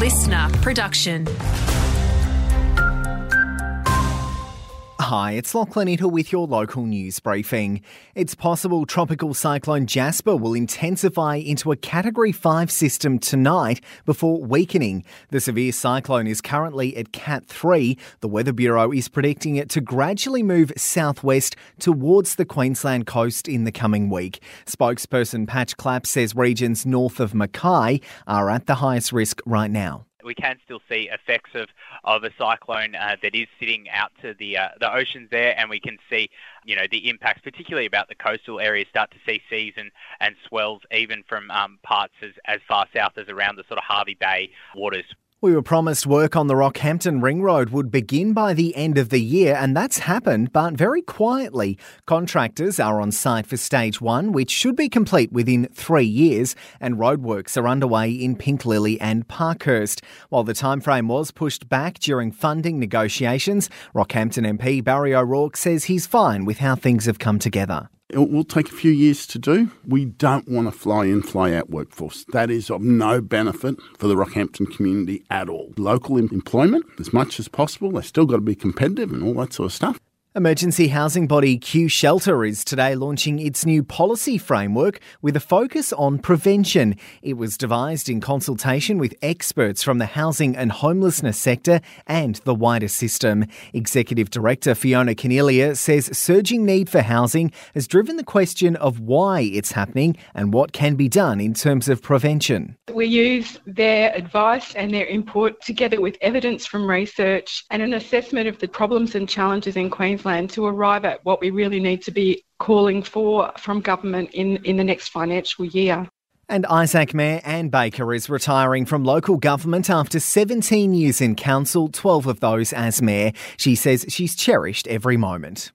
listener production. Hi, it's Lachlan Ittle with your local news briefing. It's possible Tropical Cyclone Jasper will intensify into a Category 5 system tonight before weakening. The severe cyclone is currently at Cat 3. The Weather Bureau is predicting it to gradually move southwest towards the Queensland coast in the coming week. Spokesperson Patch Clapp says regions north of Mackay are at the highest risk right now we can still see effects of, of a cyclone uh, that is sitting out to the uh, the oceans there, and we can see, you know, the impacts, particularly about the coastal areas, start to see seas and, and swells even from um, parts as, as far south as around the sort of Hervey Bay waters. We were promised work on the Rockhampton Ring Road would begin by the end of the year, and that's happened, but very quietly. Contractors are on site for stage one, which should be complete within three years, and roadworks are underway in Pink Lily and Parkhurst. While the timeframe was pushed back during funding negotiations, Rockhampton MP Barry O'Rourke says he's fine with how things have come together. It will take a few years to do. We don't want a fly in, fly out workforce. That is of no benefit for the Rockhampton community at all. Local employment, as much as possible, they still got to be competitive and all that sort of stuff. Emergency housing body Q Shelter is today launching its new policy framework with a focus on prevention. It was devised in consultation with experts from the housing and homelessness sector and the wider system. Executive Director Fiona Caniglia says surging need for housing has driven the question of why it's happening and what can be done in terms of prevention. We use their advice and their input together with evidence from research and an assessment of the problems and challenges in Queensland to arrive at what we really need to be calling for from government in, in the next financial year. And Isaac Mayor Anne Baker is retiring from local government after 17 years in council, 12 of those as mayor. She says she's cherished every moment.